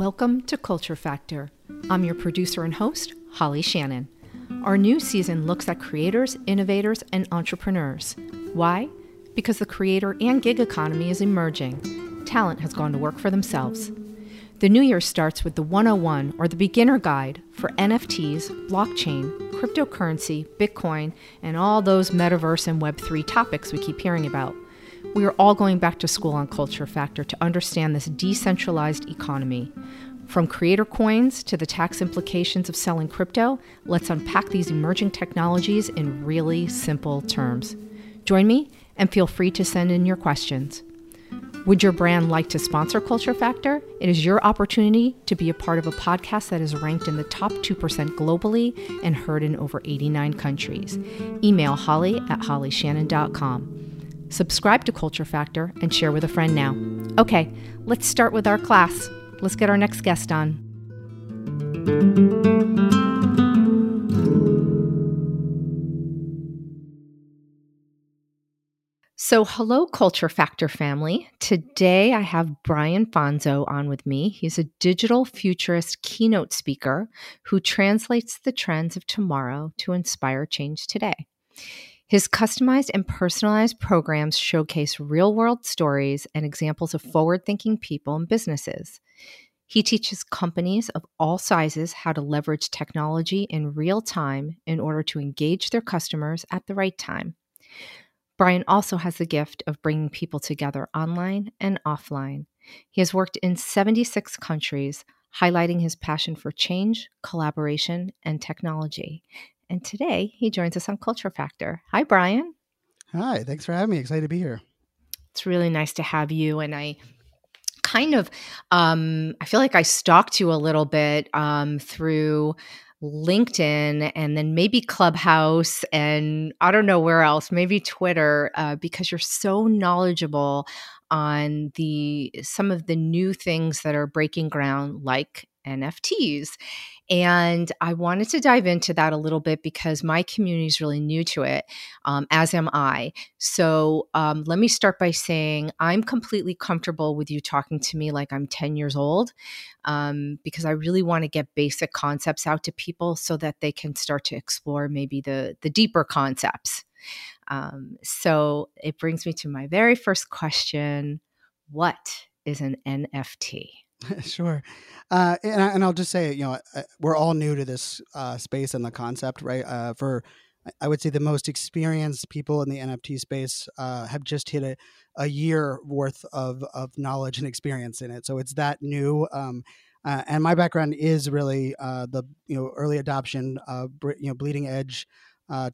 Welcome to Culture Factor. I'm your producer and host, Holly Shannon. Our new season looks at creators, innovators, and entrepreneurs. Why? Because the creator and gig economy is emerging. Talent has gone to work for themselves. The new year starts with the 101 or the beginner guide for NFTs, blockchain, cryptocurrency, Bitcoin, and all those metaverse and Web3 topics we keep hearing about. We are all going back to school on Culture Factor to understand this decentralized economy. From creator coins to the tax implications of selling crypto, let's unpack these emerging technologies in really simple terms. Join me and feel free to send in your questions. Would your brand like to sponsor Culture Factor? It is your opportunity to be a part of a podcast that is ranked in the top 2% globally and heard in over 89 countries. Email holly at hollyshannon.com. Subscribe to Culture Factor and share with a friend now. Okay, let's start with our class. Let's get our next guest on. So, hello, Culture Factor family. Today I have Brian Fanzo on with me. He's a digital futurist keynote speaker who translates the trends of tomorrow to inspire change today. His customized and personalized programs showcase real world stories and examples of forward thinking people and businesses. He teaches companies of all sizes how to leverage technology in real time in order to engage their customers at the right time. Brian also has the gift of bringing people together online and offline. He has worked in 76 countries, highlighting his passion for change, collaboration, and technology. And today he joins us on Culture Factor. Hi, Brian. Hi, thanks for having me. Excited to be here. It's really nice to have you. And I kind of, um, I feel like I stalked you a little bit um, through LinkedIn and then maybe Clubhouse and I don't know where else, maybe Twitter, uh, because you're so knowledgeable on the some of the new things that are breaking ground, like NFTs. And I wanted to dive into that a little bit because my community is really new to it, um, as am I. So um, let me start by saying I'm completely comfortable with you talking to me like I'm 10 years old um, because I really want to get basic concepts out to people so that they can start to explore maybe the, the deeper concepts. Um, so it brings me to my very first question What is an NFT? sure. Uh, and, I, and I'll just say, you know, we're all new to this uh, space and the concept, right? Uh, for I would say the most experienced people in the NFT space uh, have just hit a, a year worth of, of knowledge and experience in it. So it's that new. Um, uh, and my background is really uh, the you know early adoption, you know bleeding edge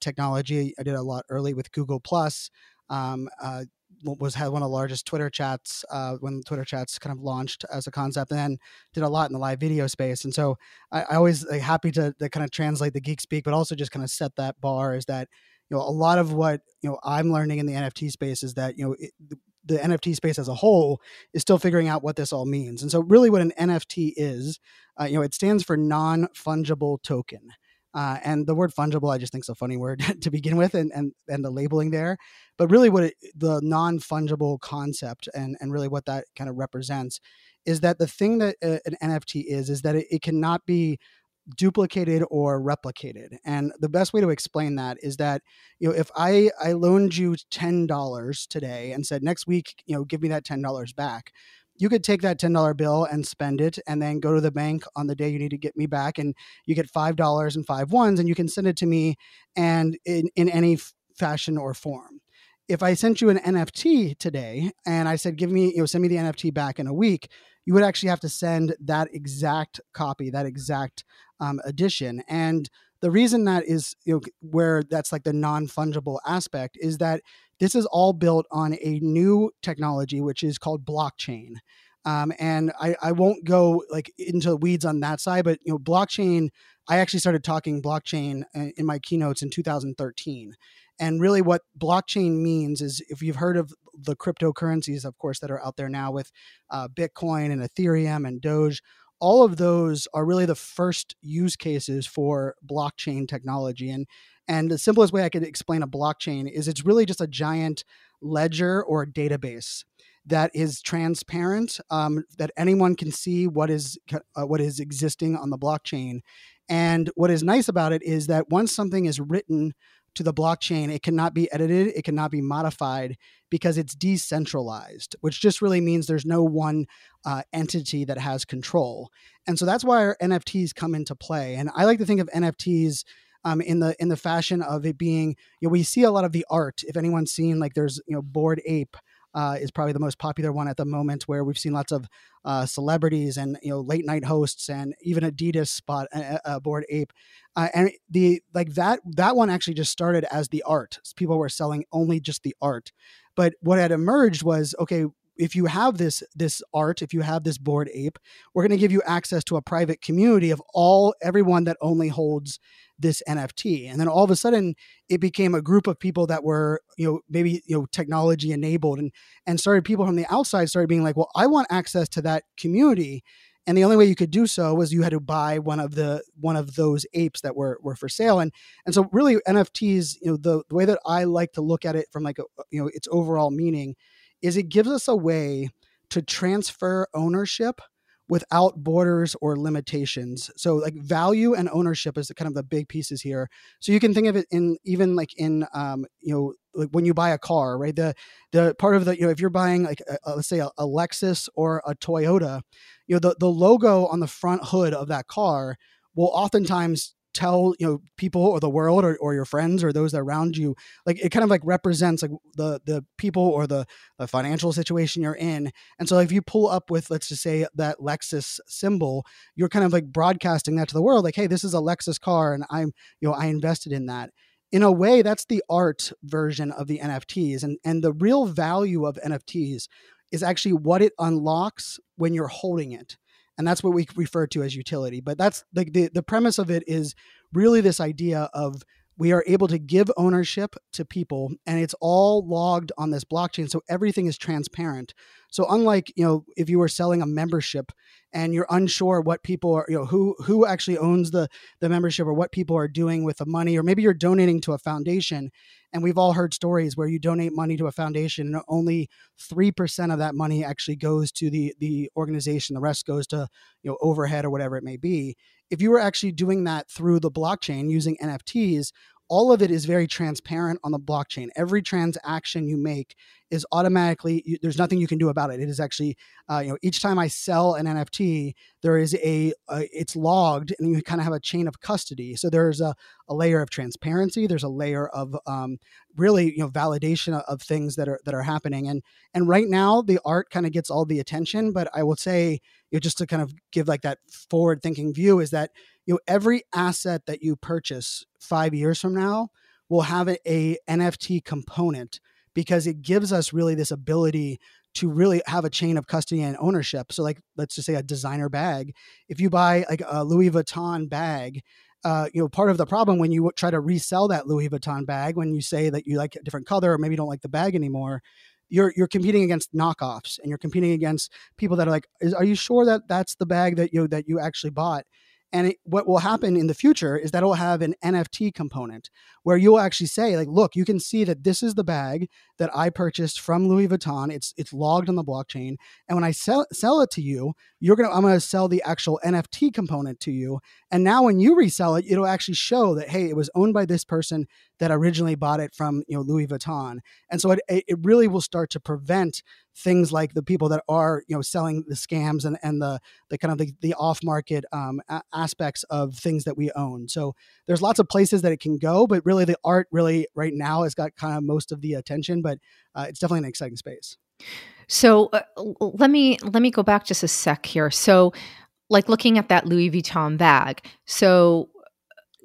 technology. I did a lot early with Google Plus. Um, uh, was had one of the largest Twitter chats uh, when Twitter chats kind of launched as a concept, and then did a lot in the live video space. And so I, I always like, happy to, to kind of translate the geek speak, but also just kind of set that bar. Is that you know a lot of what you know I'm learning in the NFT space is that you know it, the, NFT space as a whole is still figuring out what this all means. And so really, what an NFT is, uh, you know, it stands for non fungible token. Uh, and the word fungible, I just think is a funny word to begin with, and, and and the labeling there. But really, what it, the non fungible concept and and really what that kind of represents is that the thing that a, an NFT is is that it, it cannot be duplicated or replicated. And the best way to explain that is that you know if I I loaned you ten dollars today and said next week you know give me that ten dollars back you could take that $10 bill and spend it and then go to the bank on the day you need to get me back and you get $5 and five ones and you can send it to me and in, in any fashion or form. If i sent you an nft today and i said give me you know send me the nft back in a week you would actually have to send that exact copy that exact um, edition and the reason that is you know where that's like the non-fungible aspect is that this is all built on a new technology, which is called blockchain. Um, and I, I won't go like into the weeds on that side, but you know, blockchain. I actually started talking blockchain uh, in my keynotes in 2013. And really, what blockchain means is if you've heard of the cryptocurrencies, of course, that are out there now with uh, Bitcoin and Ethereum and Doge, all of those are really the first use cases for blockchain technology. And and the simplest way I could explain a blockchain is it's really just a giant ledger or database that is transparent, um, that anyone can see what is uh, what is existing on the blockchain. And what is nice about it is that once something is written to the blockchain, it cannot be edited, it cannot be modified because it's decentralized, which just really means there's no one uh, entity that has control. And so that's why our NFTs come into play. And I like to think of NFTs um, in the in the fashion of it being, you know, we see a lot of the art. If anyone's seen, like, there's you know, Bored Ape. Uh, is probably the most popular one at the moment, where we've seen lots of uh, celebrities and you know late night hosts and even Adidas spot a, Bored Ape, uh, and the like that that one actually just started as the art. People were selling only just the art, but what had emerged was okay, if you have this this art, if you have this Bored Ape, we're going to give you access to a private community of all everyone that only holds this NFT. And then all of a sudden it became a group of people that were, you know, maybe, you know, technology enabled and and started people from the outside started being like, well, I want access to that community. And the only way you could do so was you had to buy one of the one of those apes that were were for sale. And and so really NFTs, you know, the, the way that I like to look at it from like a, you know its overall meaning is it gives us a way to transfer ownership without borders or limitations. So like value and ownership is the kind of the big pieces here. So you can think of it in even like in um, you know like when you buy a car, right? The the part of the you know if you're buying like a, a, let's say a, a Lexus or a Toyota, you know the the logo on the front hood of that car will oftentimes tell you know people or the world or, or your friends or those around you like it kind of like represents like the the people or the, the financial situation you're in. And so if you pull up with let's just say that lexus symbol you're kind of like broadcasting that to the world like hey this is a lexus car and i'm you know i invested in that. In a way that's the art version of the nfts and and the real value of nfts is actually what it unlocks when you're holding it and that's what we refer to as utility but that's like the, the premise of it is really this idea of we are able to give ownership to people and it's all logged on this blockchain so everything is transparent. So unlike you know if you were selling a membership and you're unsure what people are you know who who actually owns the the membership or what people are doing with the money or maybe you're donating to a foundation and we've all heard stories where you donate money to a foundation and only 3% of that money actually goes to the the organization the rest goes to you know overhead or whatever it may be if you were actually doing that through the blockchain using NFTs, all of it is very transparent on the blockchain. Every transaction you make is automatically there's nothing you can do about it. It is actually uh, you know each time I sell an NFT, there is a, a it's logged and you kind of have a chain of custody. So there's a, a layer of transparency. There's a layer of um, really you know validation of, of things that are that are happening. And and right now the art kind of gets all the attention, but I will say you know, just to kind of give like that forward thinking view is that you know every asset that you purchase five years from now will have a, a nft component because it gives us really this ability to really have a chain of custody and ownership so like let's just say a designer bag if you buy like a louis vuitton bag uh, you know, part of the problem when you try to resell that Louis Vuitton bag, when you say that you like a different color or maybe you don't like the bag anymore, you're you're competing against knockoffs and you're competing against people that are like, are you sure that that's the bag that you that you actually bought? And it, what will happen in the future is that it'll have an NFT component where you'll actually say, like, look, you can see that this is the bag that I purchased from Louis Vuitton. It's it's logged on the blockchain, and when I sell sell it to you, you're gonna I'm gonna sell the actual NFT component to you. And now when you resell it, it'll actually show that hey, it was owned by this person that originally bought it from you know Louis Vuitton. And so it it really will start to prevent things like the people that are you know selling the scams and, and the the kind of the, the off market um, aspects of things that we own. So there's lots of places that it can go, but really the art really right now has got kind of most of the attention. But uh, it's definitely an exciting space. So uh, let me let me go back just a sec here. So like looking at that Louis Vuitton bag. So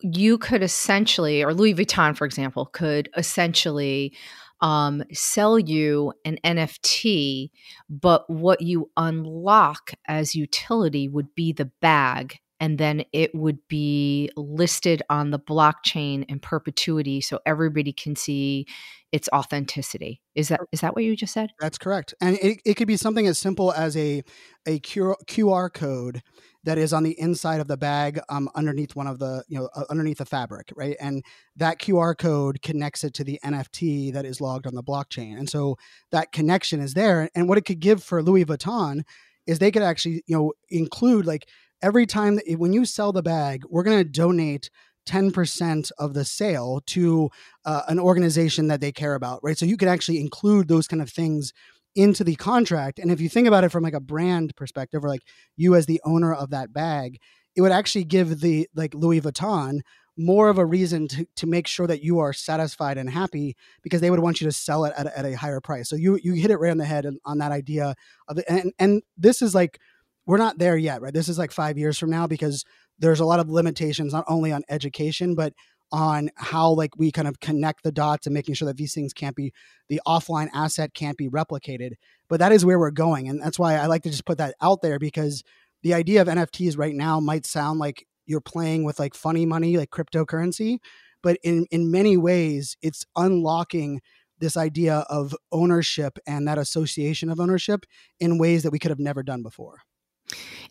you could essentially, or Louis Vuitton, for example, could essentially um, sell you an NFT, but what you unlock as utility would be the bag and then it would be listed on the blockchain in perpetuity so everybody can see its authenticity. Is that is that what you just said? That's correct. And it, it could be something as simple as a a QR code that is on the inside of the bag um, underneath one of the you know uh, underneath the fabric right and that qr code connects it to the nft that is logged on the blockchain and so that connection is there and what it could give for louis vuitton is they could actually you know include like every time that when you sell the bag we're going to donate 10% of the sale to uh, an organization that they care about right so you could actually include those kind of things into the contract. And if you think about it from like a brand perspective, or like you as the owner of that bag, it would actually give the like Louis Vuitton more of a reason to, to make sure that you are satisfied and happy because they would want you to sell it at, at a higher price. So you you hit it right on the head on that idea of it. And and this is like we're not there yet, right? This is like five years from now because there's a lot of limitations not only on education but on how like we kind of connect the dots and making sure that these things can't be the offline asset can't be replicated but that is where we're going and that's why i like to just put that out there because the idea of nfts right now might sound like you're playing with like funny money like cryptocurrency but in in many ways it's unlocking this idea of ownership and that association of ownership in ways that we could have never done before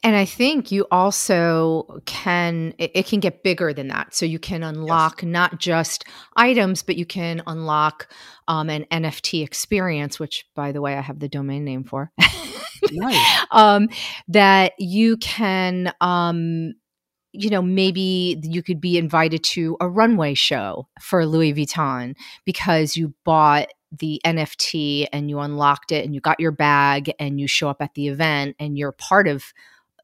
and I think you also can, it, it, can get bigger than that. So you can unlock yes. not just items, but you can unlock um, an NFT experience, which, by the way, I have the domain name for. nice. um, that you can, um, you know, maybe you could be invited to a runway show for Louis Vuitton because you bought the NFT and you unlocked it and you got your bag and you show up at the event and you're part of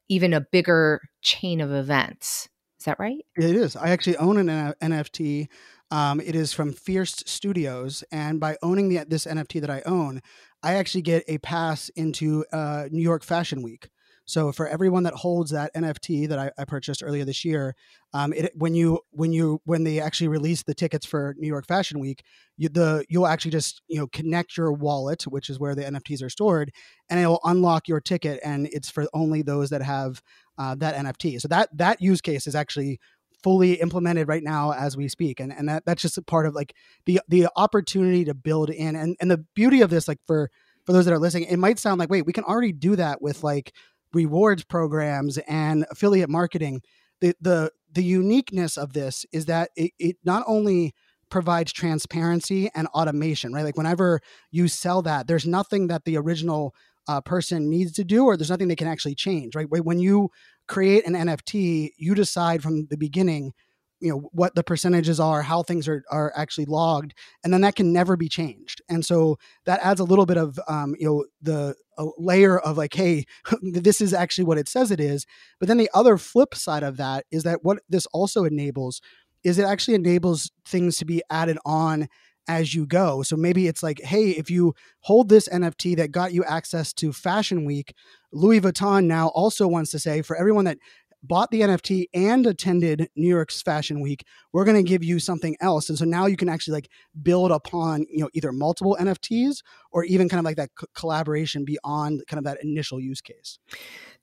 even a bigger chain of events. Is that right? It is. I actually own an NFT. Um, it is from Fierce Studios, and by owning the, this NFT that I own, I actually get a pass into uh, New York Fashion Week. So for everyone that holds that NFT that I, I purchased earlier this year, um, it, when you when you when they actually release the tickets for New York Fashion Week, you, the you'll actually just you know connect your wallet, which is where the NFTs are stored, and it will unlock your ticket, and it's for only those that have uh, that NFT. So that that use case is actually fully implemented right now as we speak and and that that's just a part of like the the opportunity to build in and and the beauty of this like for for those that are listening it might sound like wait we can already do that with like rewards programs and affiliate marketing the the the uniqueness of this is that it, it not only provides transparency and automation right? Like whenever you sell that there's nothing that the original uh, person needs to do or there's nothing they can actually change right? When you create an nft you decide from the beginning you know what the percentages are how things are are actually logged and then that can never be changed and so that adds a little bit of um, you know the layer of like hey this is actually what it says it is but then the other flip side of that is that what this also enables is it actually enables things to be added on as you go. So maybe it's like, hey, if you hold this NFT that got you access to Fashion Week, Louis Vuitton now also wants to say for everyone that bought the NFT and attended New York's Fashion Week, we're going to give you something else. And so now you can actually like build upon, you know, either multiple NFTs or even kind of like that co- collaboration beyond kind of that initial use case.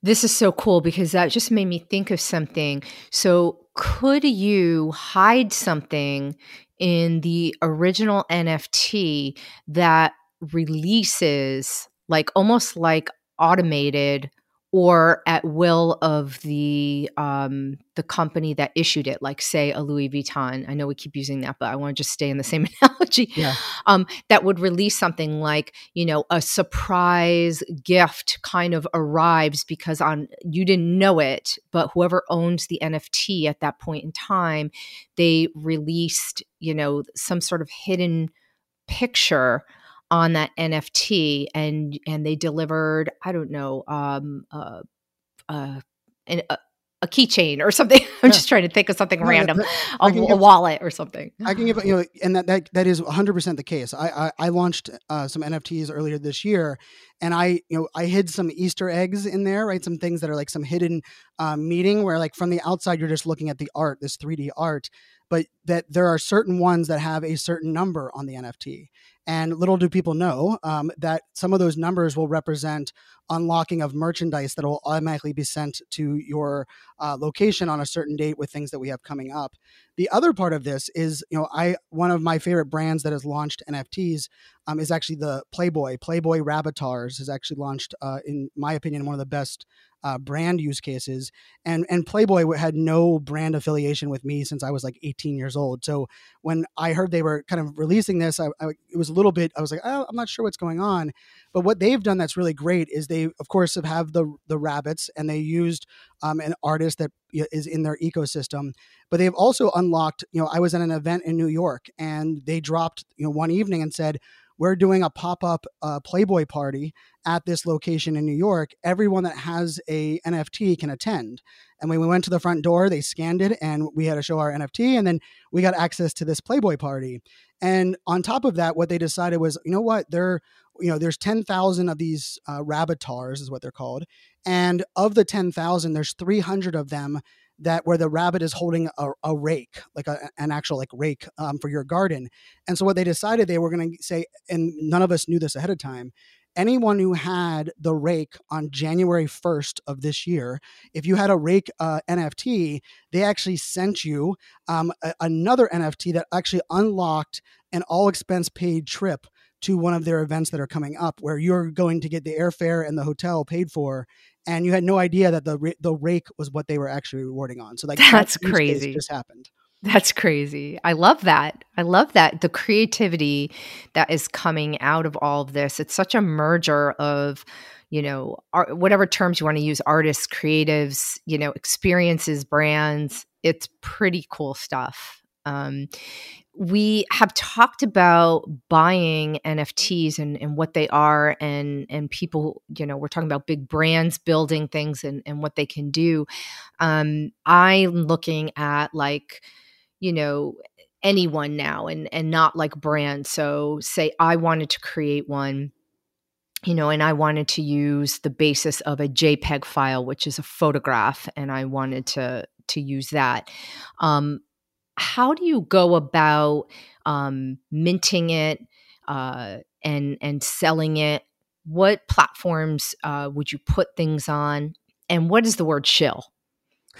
This is so cool because that just made me think of something. So, could you hide something in the original NFT that releases like almost like automated or at will of the um, the company that issued it, like say a Louis Vuitton. I know we keep using that, but I want to just stay in the same analogy. Yeah. Um, that would release something like you know a surprise gift kind of arrives because on you didn't know it, but whoever owns the NFT at that point in time, they released you know some sort of hidden picture on that NFT, and and they delivered I don't know um, uh, uh, an, a, a keychain or something. I'm yeah. just trying to think of something random, a, give, a, wallet or something. I can give you know, and that that, that is 100 percent the case. I I, I launched uh, some NFTs earlier this year, and I you know I hid some Easter eggs in there, right? Some things that are like some hidden um, meaning where like from the outside you're just looking at the art, this 3D art, but that there are certain ones that have a certain number on the NFT. And little do people know um, that some of those numbers will represent unlocking of merchandise that will automatically be sent to your uh, location on a certain date with things that we have coming up. The other part of this is, you know, I one of my favorite brands that has launched NFTs um, is actually the Playboy. Playboy Rabbitars has actually launched, uh, in my opinion, one of the best uh, brand use cases. And and Playboy had no brand affiliation with me since I was like 18 years old. So when I heard they were kind of releasing this, I, I, it was little bit. I was like, oh, I'm not sure what's going on. But what they've done that's really great is they, of course, have, have the the rabbits, and they used um, an artist that is in their ecosystem. But they've also unlocked. You know, I was at an event in New York, and they dropped you know one evening and said we're doing a pop-up uh, playboy party at this location in new york everyone that has a nft can attend and when we went to the front door they scanned it and we had to show our nft and then we got access to this playboy party and on top of that what they decided was you know what they're you know there's 10,000 of these uh, rabbitars is what they're called and of the 10,000 there's 300 of them that where the rabbit is holding a, a rake, like a, an actual like rake um, for your garden. And so what they decided they were going to say, and none of us knew this ahead of time. Anyone who had the rake on January 1st of this year, if you had a rake uh, NFT, they actually sent you um, a, another NFT that actually unlocked an all expense paid trip to one of their events that are coming up where you're going to get the airfare and the hotel paid for and you had no idea that the the rake was what they were actually rewarding on. So like that's that crazy. Just happened. That's crazy. I love that. I love that the creativity that is coming out of all of this. It's such a merger of, you know, art, whatever terms you want to use, artists, creatives, you know, experiences, brands. It's pretty cool stuff. Um, we have talked about buying NFTs and, and what they are and and people, you know, we're talking about big brands building things and, and what they can do. Um, I'm looking at like, you know, anyone now and and not like brand So say I wanted to create one you know, and I wanted to use the basis of a JPEG file, which is a photograph, and I wanted to to use that. Um, how do you go about um, minting it uh, and and selling it? What platforms uh, would you put things on? And what is the word shill?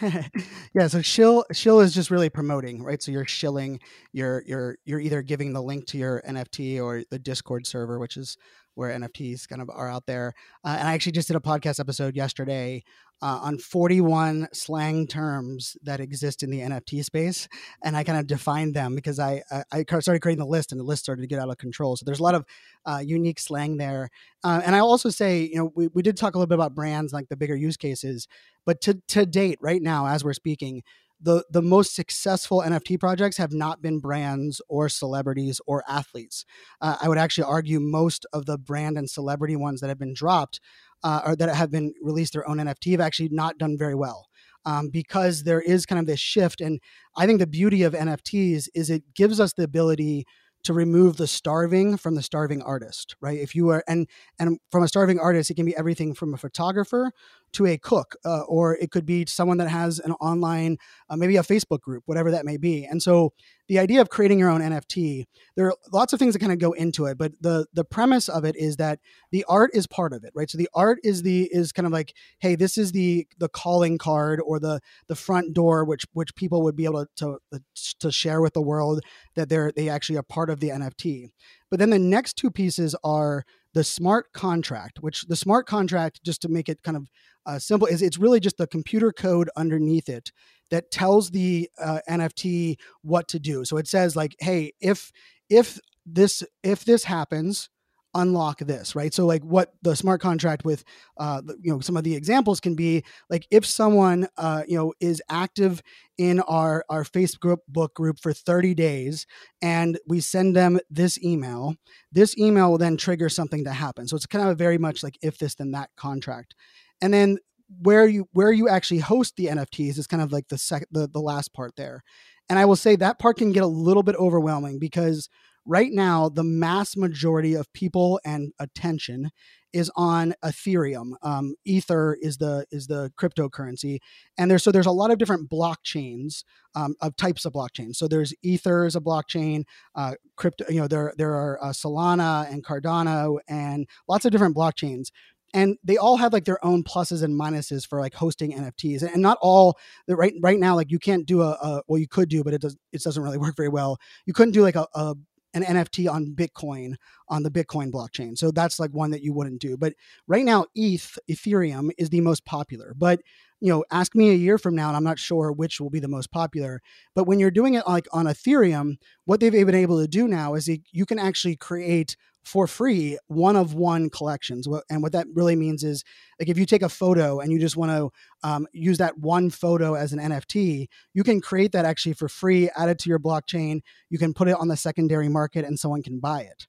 yeah, so shill shill is just really promoting, right? So you're shilling, you're you're you're either giving the link to your NFT or the Discord server, which is where NFTs kind of are out there. Uh, and I actually just did a podcast episode yesterday uh, on 41 slang terms that exist in the NFT space, and I kind of defined them because I, I, I started creating the list, and the list started to get out of control. So there's a lot of uh, unique slang there. Uh, and I also say, you know, we, we did talk a little bit about brands, like the bigger use cases, but to to date, right now, as we're speaking, the the most successful NFT projects have not been brands or celebrities or athletes. Uh, I would actually argue most of the brand and celebrity ones that have been dropped uh, or that have been released their own NFT have actually not done very well. Um, because there is kind of this shift, and I think the beauty of NFTs is it gives us the ability to remove the starving from the starving artist right if you are and and from a starving artist it can be everything from a photographer to a cook uh, or it could be someone that has an online uh, maybe a facebook group whatever that may be. And so the idea of creating your own nft there are lots of things that kind of go into it but the the premise of it is that the art is part of it right? So the art is the is kind of like hey this is the the calling card or the the front door which which people would be able to to, to share with the world that they're they actually are part of the nft but then the next two pieces are the smart contract, which the smart contract, just to make it kind of uh, simple, is it's really just the computer code underneath it that tells the uh, NFT what to do. So it says like, hey, if if this if this happens, unlock this right so like what the smart contract with uh, you know some of the examples can be like if someone uh, you know is active in our our facebook book group for 30 days and we send them this email this email will then trigger something to happen so it's kind of very much like if this then that contract and then where you where you actually host the nfts is kind of like the sec the, the last part there and i will say that part can get a little bit overwhelming because right now the mass majority of people and attention is on Ethereum. Um, Ether is the is the cryptocurrency, and there's so there's a lot of different blockchains um, of types of blockchains. So there's Ether as a blockchain, uh, crypto. You know there there are uh, Solana and Cardano and lots of different blockchains and they all have like their own pluses and minuses for like hosting NFTs, and, not all. Right right now, like you can't do a, a, well, you could do, but it does it doesn't really work very well. You couldn't do like a, a an NFT on Bitcoin on the Bitcoin blockchain. So that's like one that you wouldn't do. But right now, ETH, Ethereum is the most popular. But you know, ask me a year from now, and I'm not sure which will be the most popular. But when you're doing it like on Ethereum, what they've been able to do now is you can actually create for free one of one collections. And what that really means is like if you take a photo and you just want to um, use that one photo as an NFT, you can create that actually for free, add it to your blockchain. You can put it on the secondary market and someone can buy it.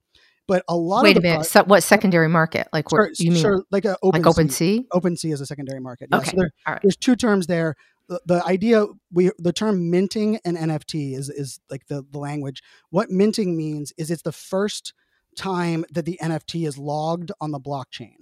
But a lot Wait of a minute. So what secondary market? Like sure, you mean sure, like a open like OpenSea? OpenSea is a secondary market. Yeah, okay. So there, All right. There's two terms there. The, the idea we the term minting an NFT is is like the, the language. What minting means is it's the first time that the NFT is logged on the blockchain.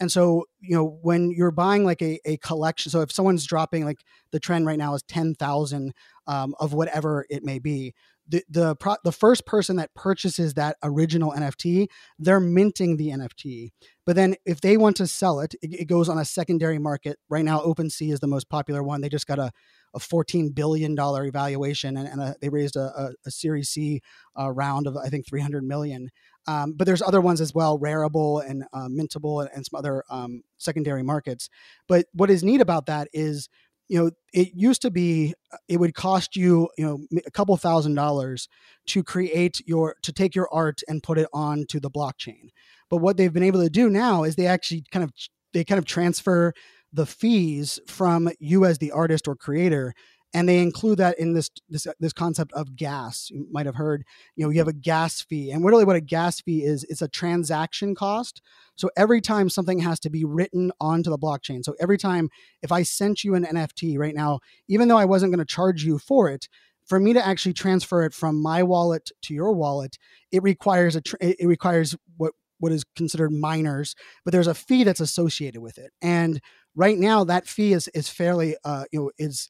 And so, you know, when you're buying like a, a collection, so if someone's dropping like the trend right now is 10,000 um, of whatever it may be, the the pro, the first person that purchases that original NFT, they're minting the NFT. But then if they want to sell it, it, it goes on a secondary market. Right now, OpenSea is the most popular one. They just got a a $14 billion evaluation and, and a, they raised a, a, a Series C uh, round of, I think, 300 million. Um, but there's other ones as well, Rarible and uh, Mintable and, and, some other um, secondary markets. But what is neat about that is, you know, it used to be it would cost you, you know, a couple thousand dollars to create your to take your art and put it onto the blockchain. But what they've been able to do now is they actually kind of they kind of transfer the fees from you as the artist or creator and they include that in this this this concept of gas you might have heard. You know you have a gas fee and really what a gas fee is it's a transaction cost. So every time something has to be written onto the blockchain so every time if i sent you an nft right now even though i wasn't going to charge you for it for me to actually transfer it from my wallet to your wallet it requires a it requires what what is considered miners but there's a fee that's associated with it. And right now that fee is is fairly uh you know is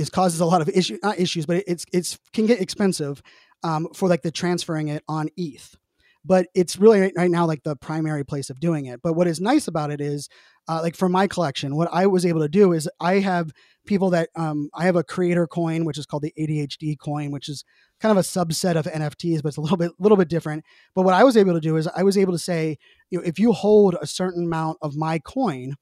is causes a lot of issue not issues, but it's it's can get expensive um, for like the transferring it on ETH. But it's really right, now like the primary place of doing it. But what is nice about it is, uh, like for my collection, what I was able to do is I have people that um, I have a creator coin, which is called the ADHD coin, which is kind of a subset of NFTs, but it's a little bit little bit different. But what I was able to do is I was able to say, you know, if you hold a certain amount of my coin,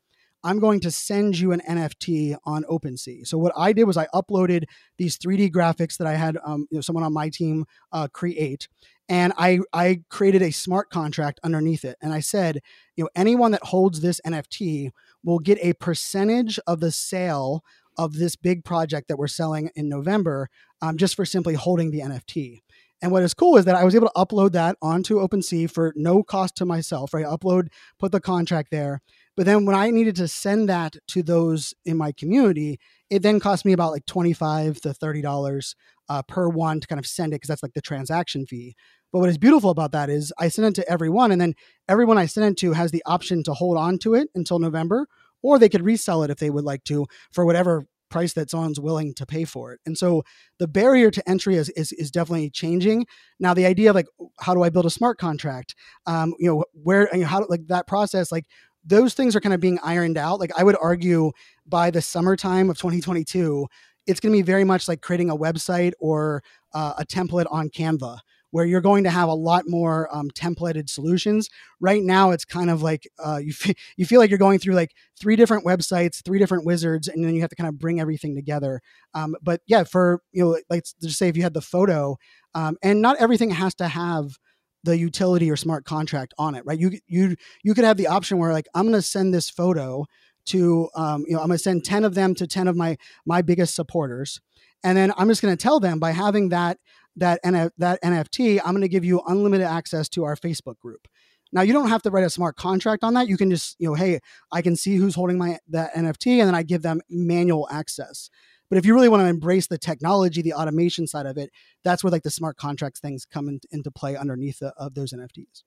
I'm going to send you an NFT on OpenSea. So what I did was I uploaded these 3D graphics that I had um, you know, someone on my team uh, create, and I I created a smart contract underneath it, and I said, you know, anyone that holds this NFT will get a percentage of the sale of this big project that we're selling in November, um, just for simply holding the NFT. And what is cool is that I was able to upload that onto OpenSea for no cost to myself, right? Upload, put the contract there. But then when I needed to send that to those in my community, it then cost me about like 25 to $30 uh, per one to kind of send it because that's like the transaction fee. But what is beautiful about that is I send it to everyone, and then everyone I send it to has the option to hold on to it until November, or they could resell it if they would like to for whatever price that someone's willing to pay for it. And so the barrier to entry is, is, is definitely changing. Now the idea of like how do I build a smart contract? Um, you know, where you know, how like that process, like those things are kind of being ironed out. Like I would argue by the summertime of 2022, it's going to be very much like creating a website or uh, a template on Canva where you're going to have a lot more um, templated solutions. Right now, it's kind of like uh, you f- you feel like you're going through like three different websites, three different wizards, and then you have to kind of bring everything together. Um, but yeah, for you know, like just say if you had the photo, um, and not everything has to have the utility or smart contract on it, right? You you you could have the option where like I'm going to send this photo to um, you know I'm going to send ten of them to ten of my my biggest supporters, and then I'm just going to tell them by having that that that NFT, I'm going to give you unlimited access to our Facebook group. Now you don't have to write a smart contract on that. You can just, you know, hey, I can see who's holding my that NFT, and then I give them manual access. But if you really want to embrace the technology, the automation side of it, that's where like the smart contracts things come in, into play underneath the, of those NFTs.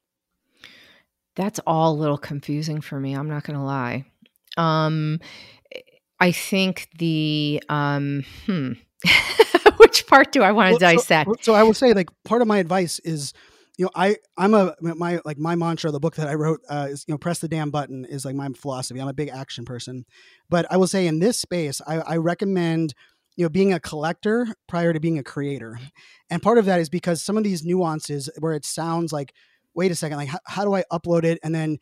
That's all a little confusing for me. I'm not going to lie. Um, I think the um, hmm. Which part do I want to well, dissect? So, so I will say, like, part of my advice is you know, I I'm a my like my mantra, the book that I wrote uh, is you know, press the damn button is like my philosophy. I'm a big action person, but I will say in this space, I, I recommend you know being a collector prior to being a creator, and part of that is because some of these nuances where it sounds like, wait a second, like how, how do I upload it, and then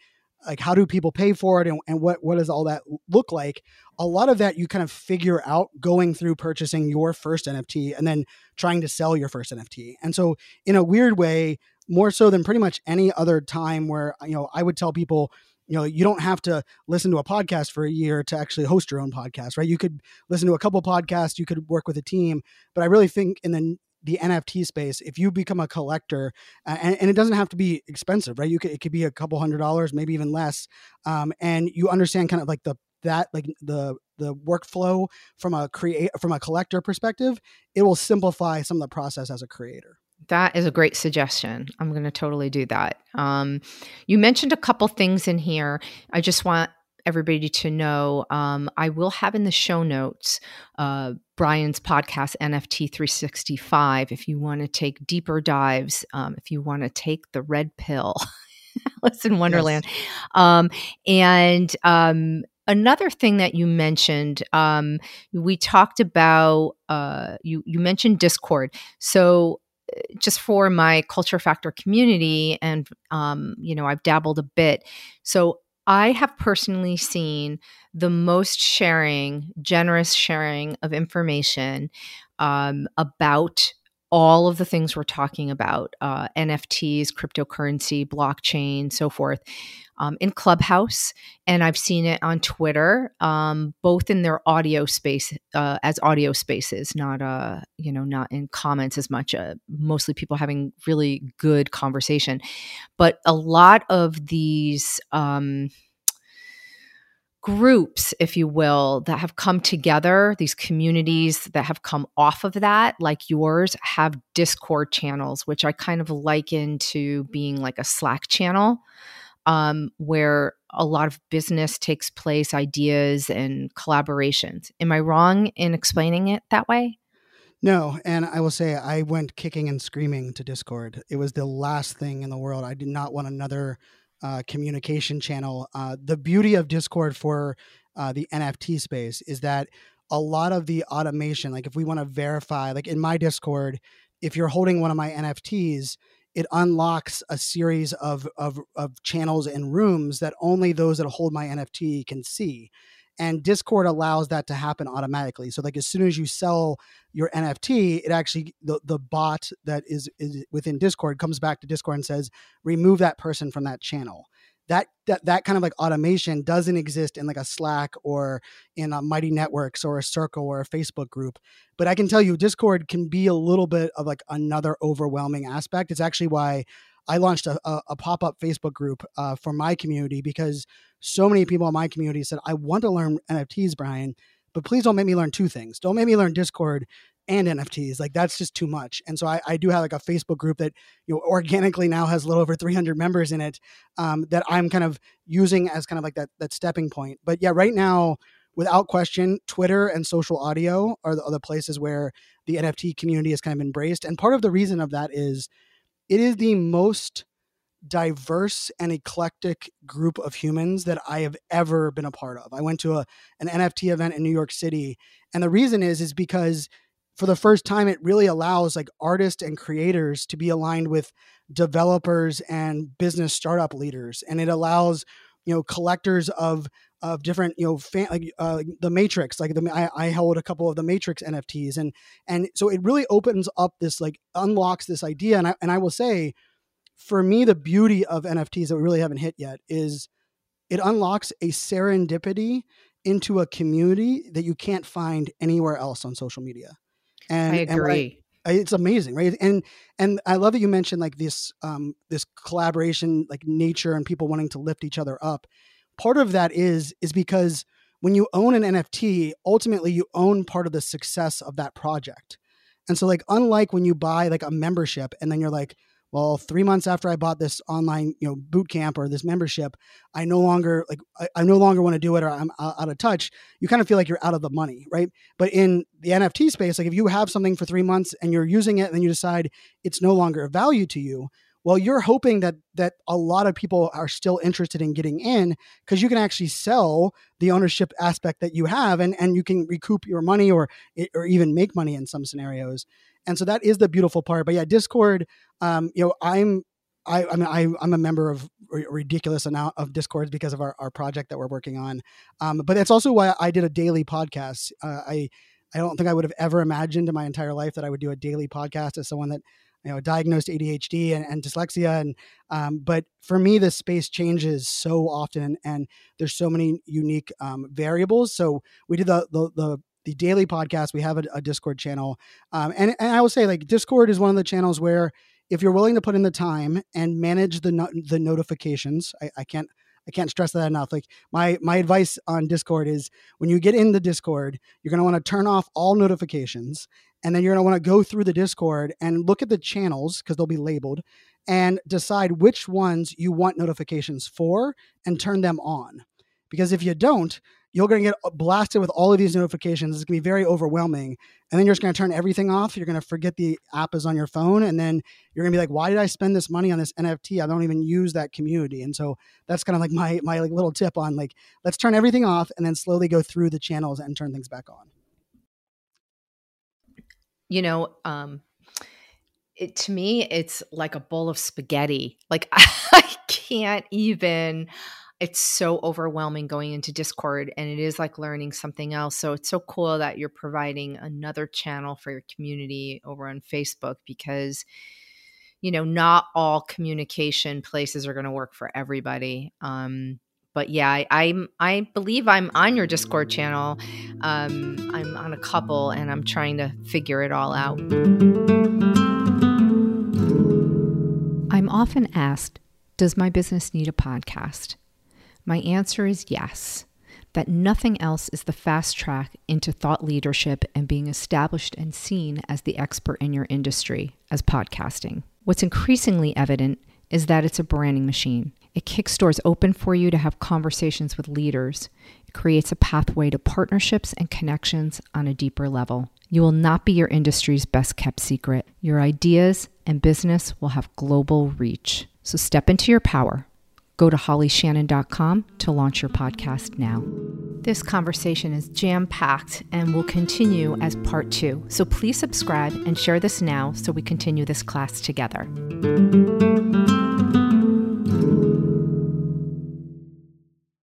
like how do people pay for it? And, and what what does all that look like? A lot of that you kind of figure out going through purchasing your first nft and then trying to sell your first nft and so in a weird way more so than pretty much any other time where you know I would tell people you know you don't have to listen to a podcast for a year to actually host your own podcast right? You could listen to a couple podcasts you could work with a team but i really think in the the nft space if you become a collector uh, and, and, it doesn't have to be expensive right? You could it could be a couple hundred dollars maybe even less um, and you understand kind of like the that like the the workflow from a create from a collector perspective it will simplify some of the process as a creator that is a great suggestion. I'm going to totally do that. Um, you mentioned a couple things in here. I just want everybody to know um, I will have in the show notes uh, Brian's podcast, NFT 365, if you want to take deeper dives, um, if you want to take the red pill. Listen, Wonderland. Yes. Um, and um, another thing that you mentioned, um, we talked about, uh, you, you mentioned Discord. So just for my culture factor community and um, you know i've dabbled a bit. So i have personally seen the most sharing generous sharing of information um, about all of the things we're talking about uh, nfts cryptocurrency blockchain so forth um, in Clubhouse, and I've seen it on Twitter, um, both in their audio space uh, as audio spaces, not uh, you know, not in comments as much. Uh, mostly people having really good conversation, but a lot of these. Um, groups, if you will, that have come together, these communities that have come off of that, like yours, have Discord channels, which I kind of liken to being like a Slack channel um, where a lot of business takes place, ideas and collaborations. Am I wrong in explaining it that way? No, and I will say I went kicking and screaming to Discord. It was the last thing in the world. I did not want another uh, communication channel. Uh, the beauty of Discord for uh, the NFT space is that a lot of the automation, like if we want to verify, like in my Discord, if you're holding one of my NFTs, it unlocks a series of, of, of channels and rooms that only those that hold my NFT can see. And Discord allows that to happen automatically. So, like as soon as you sell your NFT, it actually the, the bot that is, is within Discord comes back to Discord and says, remove that person from that channel that that that kind of like automation doesn't exist in like a Slack or in a Mighty Networks or a Circle or a Facebook group. But I can tell you, Discord can be a little bit of like another overwhelming aspect. It's actually why I launched a, a, a pop up Facebook group uh, for my community because so many people in my community said, "I want to learn NFTs, Brian." But please don't make me learn two things. Don't make me learn Discord and NFTs. Like that's just too much. And so I, I, do have like a Facebook group that you know organically now has a little over 300 members in it um, that I'm kind of using as kind of like that that stepping point. But yeah, right now, without question, Twitter and social audio are the other places where the NFT community is kind of embraced. And part of the reason of that is it is the most diverse and eclectic group of humans that I have ever been a part of. I went to a an NFT event in New York City, and the reason is is because for the first time, it really allows like artists and creators to be aligned with developers and business startup leaders, and it allows you know collectors of of different you know fan, like uh, the Matrix. Like the I, I held a couple of the Matrix NFTs, and and so it really opens up this like unlocks this idea. And I and I will say, for me, the beauty of NFTs that we really haven't hit yet is it unlocks a serendipity into a community that you can't find anywhere else on social media. And I agree. And I, it's amazing, right? And and I love that you mentioned like this um this collaboration, like nature and people wanting to lift each other up. Part of that is is because when you own an NFT, ultimately you own part of the success of that project. And so, like, unlike when you buy like a membership and then you're like, well, three months after I bought this online, you know, boot camp or this membership, I no longer like I, I no longer want to do it or I'm uh, out of touch. You kind of feel like you're out of the money, right? But in the NFT space, like if you have something for three months and you're using it and then you decide it's no longer of value to you, well you're hoping that that a lot of people are still interested in getting in because you can actually sell the ownership aspect that you have and and you can recoup your money or or even make money in some scenarios and so that is the beautiful part but yeah discord um you know i'm I, I mean, I, I'm a member of a ridiculous amount of discords because of our, our project that we're working on. Um, but that's also why I did a daily podcast. Uh, I, I don't think I would have ever imagined in my entire life that I would do a daily podcast as someone that you know diagnosed ADHD and, and dyslexia and um, but for me the space changes so often and there's so many unique um, variables. So we did the the, the the daily podcast we have a, a discord channel um, and, and i will say like discord is one of the channels where if you're willing to put in the time and manage the no- the notifications I, I can't I can't stress that enough. Like my my advice on Discord is when you get in the Discord, you're going to want to turn off all notifications and then you're going to want to go through the Discord and look at the channels because they'll be labeled and decide which ones you want notifications for and turn them on. Because if you don't, you're going to get blasted with all of these notifications. It's going to be very overwhelming. And then you're just going to turn everything off. You're going to forget the app is on your phone. And then you're going to be like, why did I spend this money on this NFT? I don't even use that community. And so that's kind of like my, my like little tip on like, let's turn everything off and then slowly go through the channels and turn things back on you know, um, it, to me, it's like a bowl of spaghetti. Like I can't even. It's so overwhelming going into Discord, and it is like learning something else. So it's so cool that you're providing another channel for your community over on Facebook because you know not all communication places are going to work for everybody um but yeah, I, I'm I believe I'm on your Discord channel. Um, I'm on a couple, and I'm trying to figure it all out. I'm often asked, "Does my business need a podcast?" My answer is yes. That nothing else is the fast track into thought leadership and being established and seen as the expert in your industry, as podcasting. What's increasingly evident is that it's a branding machine. It kicks doors open for you to have conversations with leaders. It creates a pathway to partnerships and connections on a deeper level. You will not be your industry's best kept secret. Your ideas and business will have global reach. So step into your power. Go to hollyshannon.com to launch your podcast now. This conversation is jam packed and will continue as part two. So please subscribe and share this now so we continue this class together.